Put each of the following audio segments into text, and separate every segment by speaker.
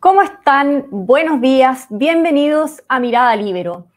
Speaker 1: ¿Cómo están? Buenos días, bienvenidos a Mirada Libero.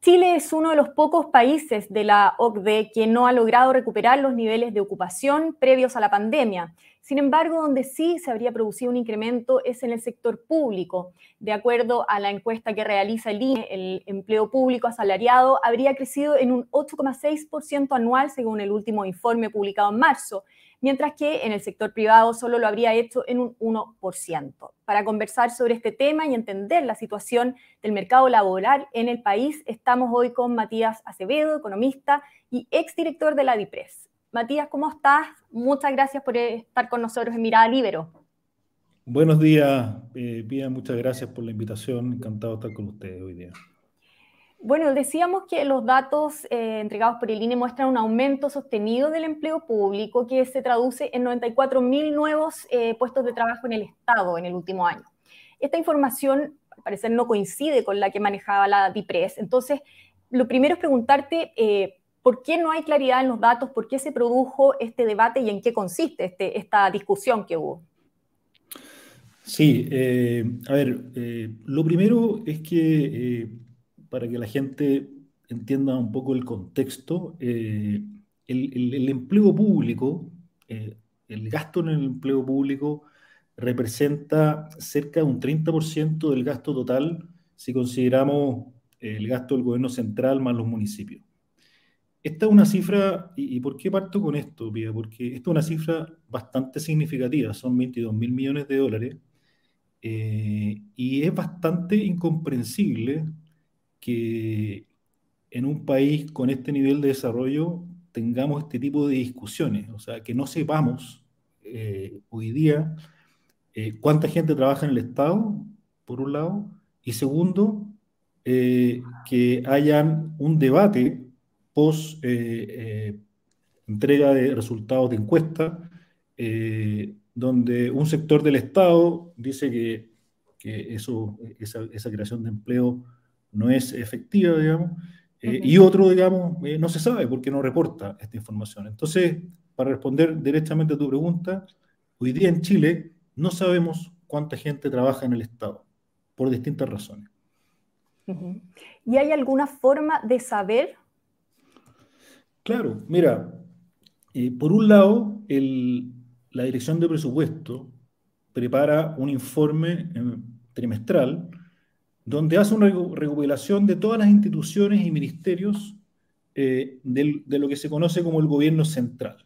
Speaker 1: Chile es uno de los pocos países de la OCDE que no ha logrado recuperar los niveles de ocupación previos a la pandemia. Sin embargo, donde sí se habría producido un incremento es en el sector público. De acuerdo a la encuesta que realiza el INE, el empleo público asalariado habría crecido en un 8,6% anual según el último informe publicado en marzo mientras que en el sector privado solo lo habría hecho en un 1%. Para conversar sobre este tema y entender la situación del mercado laboral en el país, estamos hoy con Matías Acevedo, economista y exdirector de la DIPRES. Matías, ¿cómo estás? Muchas gracias por estar con nosotros en Mirada Libero.
Speaker 2: Buenos días, eh, Pia, muchas gracias por la invitación. Encantado de estar con ustedes hoy día.
Speaker 1: Bueno, decíamos que los datos eh, entregados por el INE muestran un aumento sostenido del empleo público que se traduce en 94 mil nuevos eh, puestos de trabajo en el Estado en el último año. Esta información, al parecer, no coincide con la que manejaba la DIPRES. Entonces, lo primero es preguntarte eh, por qué no hay claridad en los datos, por qué se produjo este debate y en qué consiste este, esta discusión que hubo.
Speaker 2: Sí, a ver, lo primero es que para que la gente entienda un poco el contexto, eh, el, empleo público, eh, el gasto en el empleo público representa cerca de un 30% del gasto total si consideramos el gasto del gobierno central más los municipios. Esta es una cifra, y, por qué parto con esto, Pía? Porque esta es una cifra bastante significativa, son 22 mil millones de dólares, eh, y es bastante incomprensible que en un país con este nivel de desarrollo tengamos este tipo de discusiones, o sea, que no sepamos eh, hoy día eh, cuánta gente trabaja en el Estado, por un lado, y segundo, eh, que hayan un debate post entrega de resultados de encuesta, donde un sector del Estado dice que, que eso, esa, esa creación de empleo no es efectiva, digamos, eh, y otro, digamos, eh, no se sabe porque no reporta esta información. Entonces, para responder directamente a tu pregunta, hoy día en Chile no sabemos cuánta gente trabaja en el Estado, por distintas razones.
Speaker 1: ¿Y hay alguna forma de saber?
Speaker 2: Claro, mira, eh, por un lado, la Dirección de Presupuesto prepara un informe trimestral donde hace una recopilación de todas las instituciones y ministerios eh, de lo que se conoce como el gobierno central.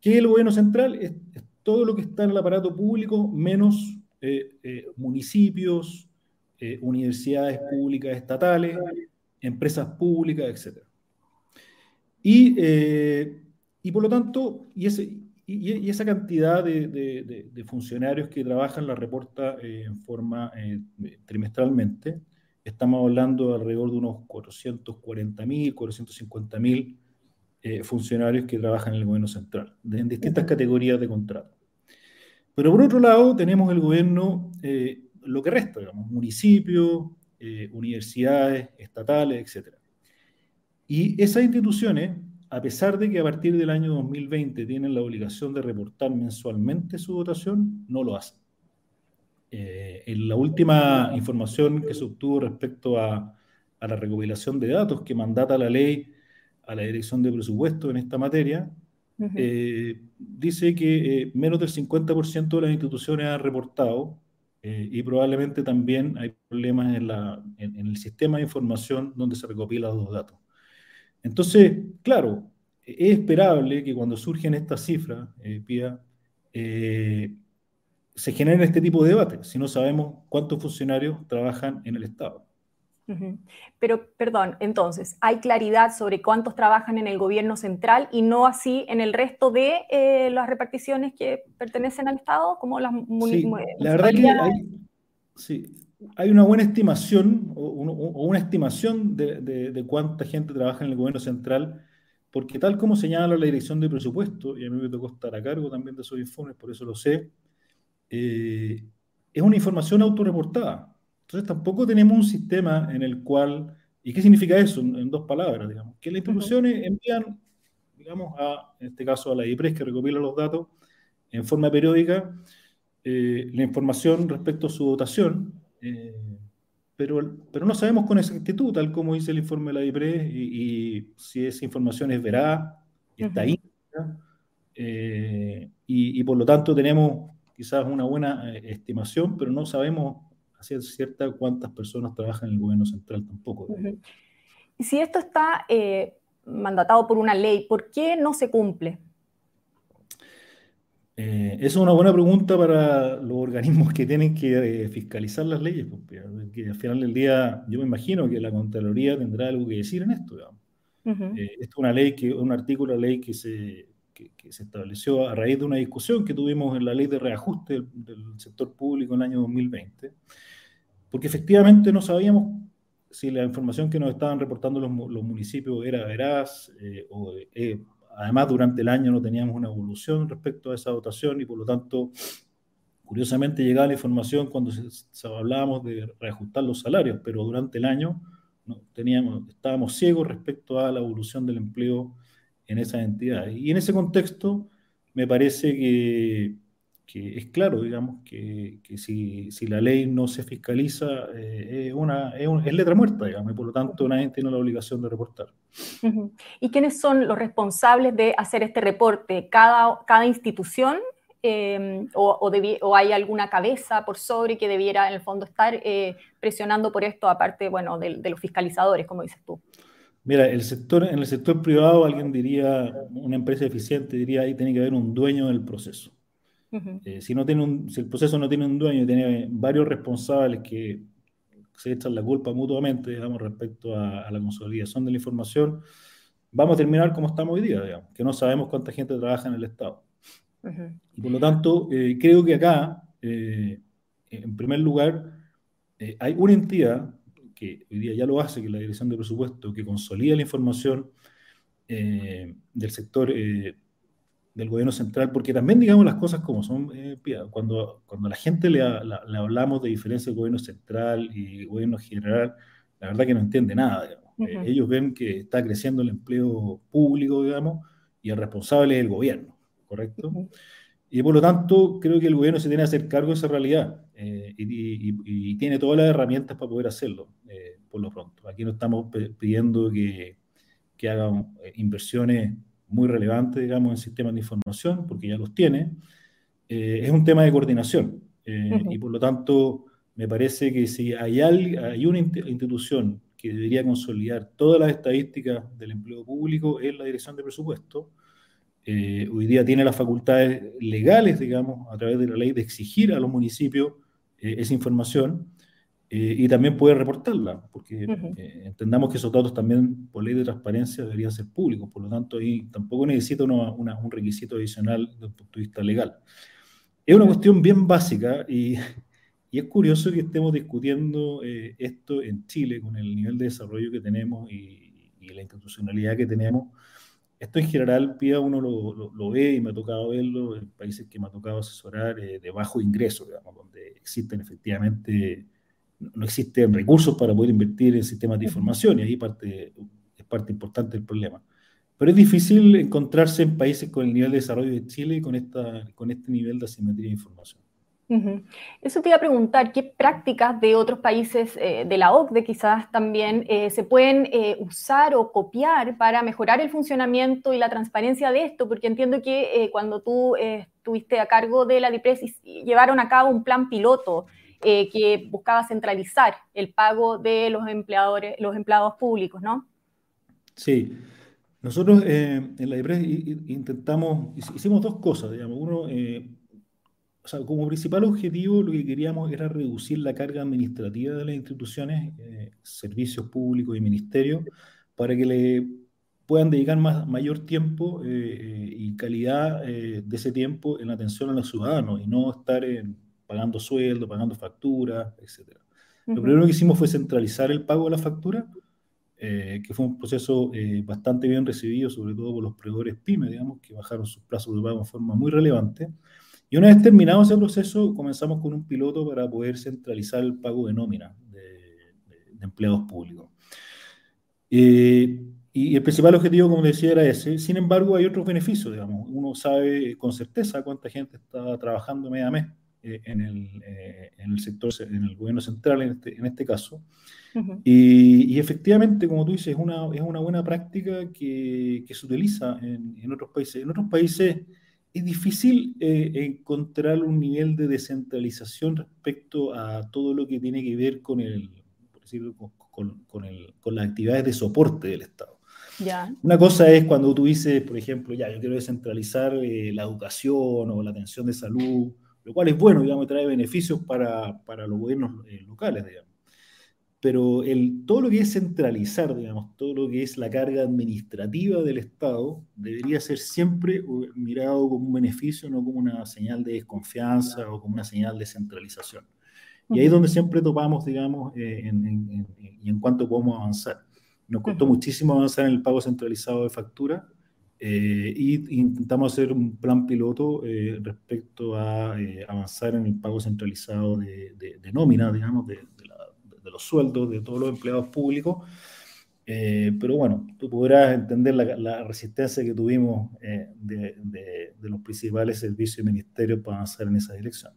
Speaker 2: ¿Qué es el gobierno central? Es, todo lo que está en el aparato público, menos eh, eh, municipios, universidades públicas estatales, empresas públicas, etc. Y, y por lo tanto, y ese, y, esa cantidad de, funcionarios que trabajan la reporta eh, en forma eh, trimestralmente. Estamos hablando de alrededor de unos 440.000, 450.000 eh, funcionarios que trabajan en el gobierno central, en distintas categorías de contrato. Pero por otro lado, tenemos el gobierno, lo que resta, digamos, municipios, universidades, estatales, etc. Y esas instituciones a pesar de que a partir del año 2020 tienen la obligación de reportar mensualmente su votación, no lo hacen. Eh, en la última información que se obtuvo respecto a, la recopilación de datos que mandata la ley a la Dirección de Presupuesto en esta materia, eh, dice que eh, menos del 50% de las instituciones han reportado y probablemente también hay problemas en, en el sistema de información donde se recopilan los datos. Entonces, claro, es esperable que cuando surgen estas cifras, eh, Pía, eh, se generen este tipo de debates, si no sabemos cuántos funcionarios trabajan en el Estado.
Speaker 1: Pero, perdón, entonces, ¿hay claridad sobre cuántos trabajan en el gobierno central y no así en el resto de eh, las reparticiones que pertenecen al Estado, como las
Speaker 2: sí, La verdad que hay, sí, hay una buena estimación o, una estimación de, cuánta gente trabaja en el gobierno central, porque tal como señala la dirección de presupuesto, y a mí me tocó estar a cargo también de esos informes, por eso lo sé, eh, es una información autorreportada. Entonces tampoco tenemos un sistema en el cual, ¿y qué significa eso? En, dos palabras, digamos, que las instituciones envían, digamos, a, en este caso a la IPRES que recopila los datos en forma periódica, la información respecto a su votación, pero, pero no sabemos con exactitud, tal como dice el informe de la DIPRE, y, si esa información es veraz, está ahí, y, por lo tanto tenemos quizás una buena estimación, pero no sabemos hacia cierta cuántas personas trabajan en el gobierno central tampoco.
Speaker 1: Y si esto está mandatado por una ley, ¿por qué no se cumple?
Speaker 2: Eh, esa es una buena pregunta para los organismos que tienen que eh, fiscalizar las leyes, porque al final del día yo me imagino que la Contraloría tendrá algo que decir en esto. Eh, esto es una ley, que, un artículo de ley que se, que, se estableció a raíz de una discusión que tuvimos en la ley de reajuste del, del sector público en el año 2020, porque efectivamente no sabíamos si la información que nos estaban reportando los, municipios era veraz, o, además durante el año no teníamos una evolución respecto a esa dotación y por lo tanto, curiosamente llegaba la información cuando hablábamos de reajustar los salarios, pero durante el año no, teníamos, estábamos ciegos respecto a la evolución del empleo en esas entidades. Y en ese contexto, me parece que que es claro, digamos, que, que si, si, la ley no se fiscaliza, eh, es, una, es, letra muerta, digamos, y por lo tanto nadie tiene la obligación de reportar.
Speaker 1: ¿Y quiénes son los responsables de hacer este reporte? ¿Cada, cada institución em, o, o, o, hay alguna cabeza por sobre que debiera en el fondo estar eh, presionando por esto, aparte, bueno, de, de, los fiscalizadores, como dices tú?
Speaker 2: Mira, el sector, en el sector privado alguien diría, una empresa eficiente diría, ahí tiene que haber un dueño del proceso. Eh, si, no tiene un, si el proceso no tiene un dueño y tiene varios responsables que se echan la culpa mutuamente, digamos, respecto a, la consolidación de la información, vamos a terminar como estamos hoy día, digamos, que no sabemos cuánta gente trabaja en el Estado. Y por lo tanto, eh, creo que acá, eh, en primer lugar, hay una entidad que hoy día ya lo hace, que es la Dirección de Presupuesto, que consolida la información del sector del gobierno central, porque también digamos las cosas como son, eh, cuando, cuando la gente le, hablamos de diferencia del gobierno central y gobierno general, la verdad que no entiende nada. Eh, ellos ven que está creciendo el empleo público, digamos, y el responsable es el gobierno, ¿correcto? Y por lo tanto, creo que el gobierno se tiene que hacer cargo de esa realidad eh, y, tiene todas las herramientas para poder hacerlo, por lo pronto. Aquí no estamos pidiendo que, que hagan inversiones muy relevante, digamos, en sistemas de información, porque ya los tiene, eh, es un tema de coordinación. Eh, y por lo tanto, me parece que si hay, hay una institución que debería consolidar todas las estadísticas del empleo público, es la Dirección de Presupuesto. Eh, hoy día tiene las facultades legales, digamos, a través de la ley, de exigir a los municipios esa información eh, y también puede reportarla, porque eh, entendamos que esos datos también, por ley de transparencia, deberían ser públicos, por lo tanto, ahí tampoco necesita un requisito adicional desde el punto de vista legal. Es una cuestión bien básica y, y es curioso que estemos discutiendo eh, esto en Chile con el nivel de desarrollo que tenemos y, y la institucionalidad que tenemos. Esto en general, PIA, uno lo, lo, ve y me ha tocado verlo en países que me ha tocado asesorar de bajo ingreso, digamos, donde existen efectivamente no existen recursos para poder invertir en sistemas de información y ahí parte, es parte importante del problema. Pero es difícil encontrarse en países con el nivel de desarrollo de Chile con, esta, con este nivel de asimetría de información.
Speaker 1: Eso te iba a preguntar, ¿qué prácticas de otros países eh, de la OCDE quizás también eh, se pueden eh, usar o copiar para mejorar el funcionamiento y la transparencia de esto? Porque entiendo que cuando tú estuviste a cargo de la DIPRES llevaron a cabo un plan piloto eh, que buscaba centralizar el pago de los empleadores, los empleados públicos, ¿no?
Speaker 2: Sí. Nosotros eh, en la IPRES intentamos, hicimos dos cosas, digamos. Uno, eh, o sea, como principal objetivo lo que queríamos era reducir la carga administrativa de las instituciones, servicios públicos y ministerios, para que le puedan dedicar más, mayor tiempo y calidad de ese tiempo en atención a los ciudadanos y no estar en pagando sueldo, pagando facturas, etc. Lo primero que hicimos fue centralizar el pago de la factura, eh, que fue un proceso eh, bastante bien recibido, sobre todo por los proveedores pymes, digamos, que bajaron sus plazos de pago de forma muy relevante. Y una vez terminado ese proceso, comenzamos con un piloto para poder centralizar el pago de nómina de, empleados públicos. Eh, y el principal objetivo, como decía, era ese. Sin embargo, hay otros beneficios, digamos. Uno sabe con certeza cuánta gente está trabajando mes a mes en, el, sector, en el gobierno central en este, en este caso. y, efectivamente, como tú dices, es una, es una buena práctica que, que se utiliza en, en, otros países. En otros países es difícil encontrar un nivel de descentralización respecto a todo lo que tiene que ver con el, por decirlo, con, con, el, con las actividades de soporte del Estado. Una cosa es cuando tú dices, por ejemplo, ya, yo quiero descentralizar eh, la educación o la atención de salud, lo cual es bueno, digamos, trae beneficios para, para los gobiernos eh, locales, digamos. Pero el, todo lo que es centralizar, digamos, todo lo que es la carga administrativa del Estado, debería ser siempre mirado como un beneficio, no como una señal de desconfianza o como una señal de centralización. Y ahí es donde siempre topamos, digamos, eh, en, en, y en cuánto podemos avanzar. Nos costó muchísimo avanzar en el pago centralizado de factura eh, y intentamos hacer un plan piloto eh, respecto a eh, avanzar en el pago centralizado de, nómina, digamos, de, los sueldos de todos los empleados públicos. pero bueno, tú podrás entender la, resistencia que tuvimos de, los principales servicios y ministerios para avanzar en esa dirección.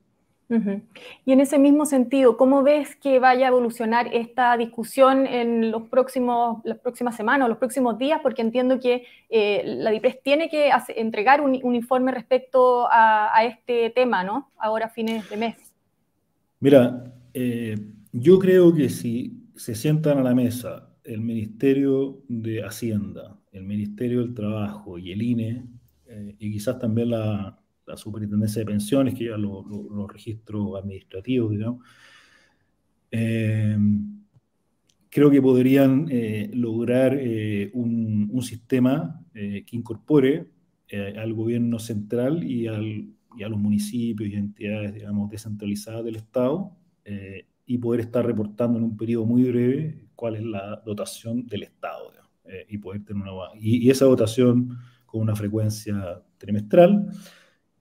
Speaker 1: Y en ese mismo sentido, ¿cómo ves que vaya a evolucionar esta discusión en los próximos, las próximas semanas o los próximos días? Porque entiendo que eh, la DIPRES tiene que entregar un, informe respecto a, este tema, ¿no? Ahora a fines de mes.
Speaker 2: Mira, eh, yo creo que si se sientan a la mesa el Ministerio de Hacienda, el Ministerio del Trabajo y el INE, eh, y quizás también la, la superintendencia de pensiones, que lleva los, registros administrativos, digamos, eh, creo que podrían eh, lograr eh, un, sistema que incorpore al gobierno central y, al, y, a los municipios y entidades, digamos, descentralizadas del Estado y poder estar reportando en un periodo muy breve cuál es la dotación del Estado y poder tener una y, y esa dotación con una frecuencia trimestral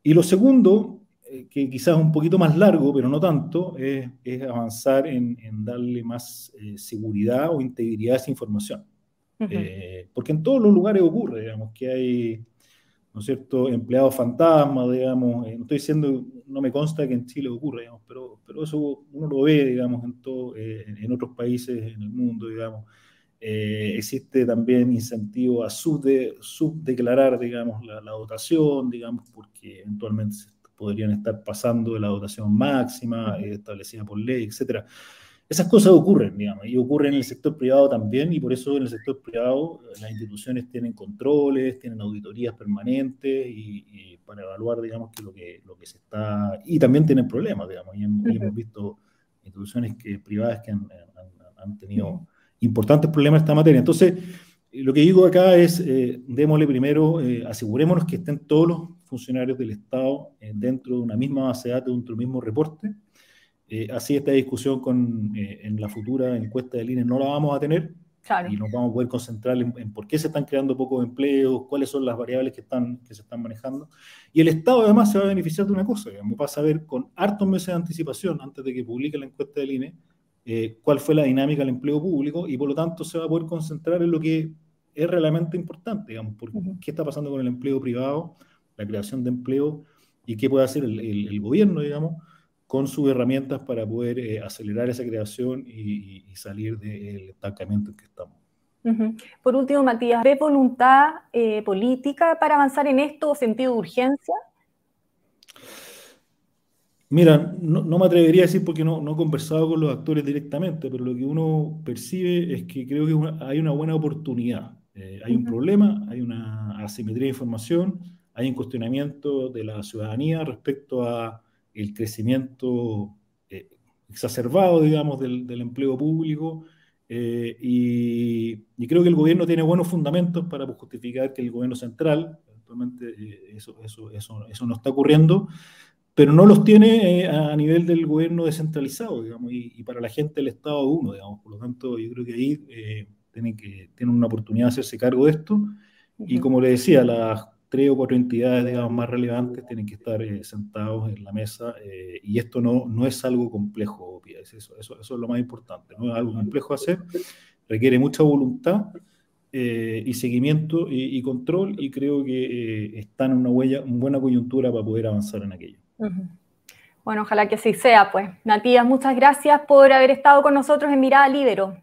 Speaker 2: y lo segundo, eh, que quizás es un poquito más largo, pero no tanto, es, avanzar en, darle más eh, seguridad o integridad a esa información. Eh, porque en todos los lugares ocurre, digamos, que hay, ¿no es cierto?, empleados fantasmas, digamos, no estoy diciendo, no me consta que en Chile ocurre, digamos, pero, pero eso uno lo ve, digamos, en, todo, en otros países en el mundo, digamos. Existe también incentivo a subdeclarar, digamos, la, la, dotación, digamos, eventualmente podrían estar pasando de la dotación máxima eh, establecida por ley, etcétera. Esas cosas ocurren, digamos, y ocurren en el sector privado también, y por eso en el sector privado eh, las instituciones tienen controles, tienen auditorías permanentes y, para evaluar, digamos, que lo que, lo que se está... Y también tienen problemas, digamos, y hemos, visto instituciones que, privadas que han, han, tenido importantes problemas en esta materia. Entonces, lo que digo acá es, eh, démosle primero, asegurémonos que estén todos los funcionarios del Estado eh, dentro de una misma base de datos, dentro del mismo reporte. Eh, así esta discusión con, eh, en la futura encuesta del INE no la vamos a tener y nos vamos a poder concentrar en, por qué se están creando pocos empleos, cuáles son las variables que, están, que se están manejando. Y el Estado además se va a beneficiar de una cosa, digamos, va a saber con hartos meses de anticipación antes de que publique la encuesta del INE cuál fue la dinámica del empleo público y por lo tanto se va a poder concentrar en lo que es realmente importante, digamos, por qué está pasando con el empleo privado, la creación de empleo y qué puede hacer el, gobierno, digamos, con sus herramientas para poder eh, acelerar esa creación y, salir del estancamiento en que estamos.
Speaker 1: Por último, Matías, ¿ve voluntad eh, política para avanzar en esto o sentido de urgencia?
Speaker 2: Mira, no, me atrevería a decir porque no, no, he conversado con los actores directamente, pero lo que uno percibe es que creo que hay una buena oportunidad. Eh, hay un problema, hay una asimetría de información, hay un cuestionamiento de la ciudadanía respecto a el crecimiento eh, exacerbado, digamos, del, empleo público, eh, y, creo que el gobierno tiene buenos fundamentos para justificar que el gobierno central, actualmente eh, eso, eso, eso, eso, no está ocurriendo, pero no los tiene a nivel del gobierno descentralizado, digamos, y, para la gente del Estado uno, digamos, por lo tanto yo creo que ahí tienen, que, tienen una oportunidad de hacerse cargo de esto, y como le decía, las tres o cuatro entidades digamos, más relevantes tienen que estar eh, sentados en la mesa eh, y esto no, no es algo complejo, eso, eso, eso, es lo más importante, no es algo complejo hacer, requiere mucha voluntad eh, y seguimiento y, control y creo que está en una, huella, una buena coyuntura para poder avanzar en aquello.
Speaker 1: Bueno, ojalá que así sea, pues. Matías, muchas gracias por haber estado con nosotros en Mirada Libero.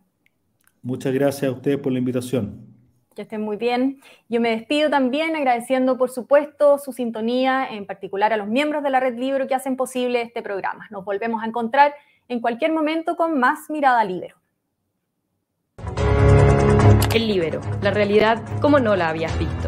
Speaker 2: Muchas gracias a ustedes por la invitación.
Speaker 1: Que estén muy bien. Yo me despido también agradeciendo, por supuesto, su sintonía, en particular a los miembros de la Red Libro que hacen posible este programa. Nos volvemos a encontrar en cualquier momento con más Mirada Libero.
Speaker 3: El Libero, la realidad como no la habías visto.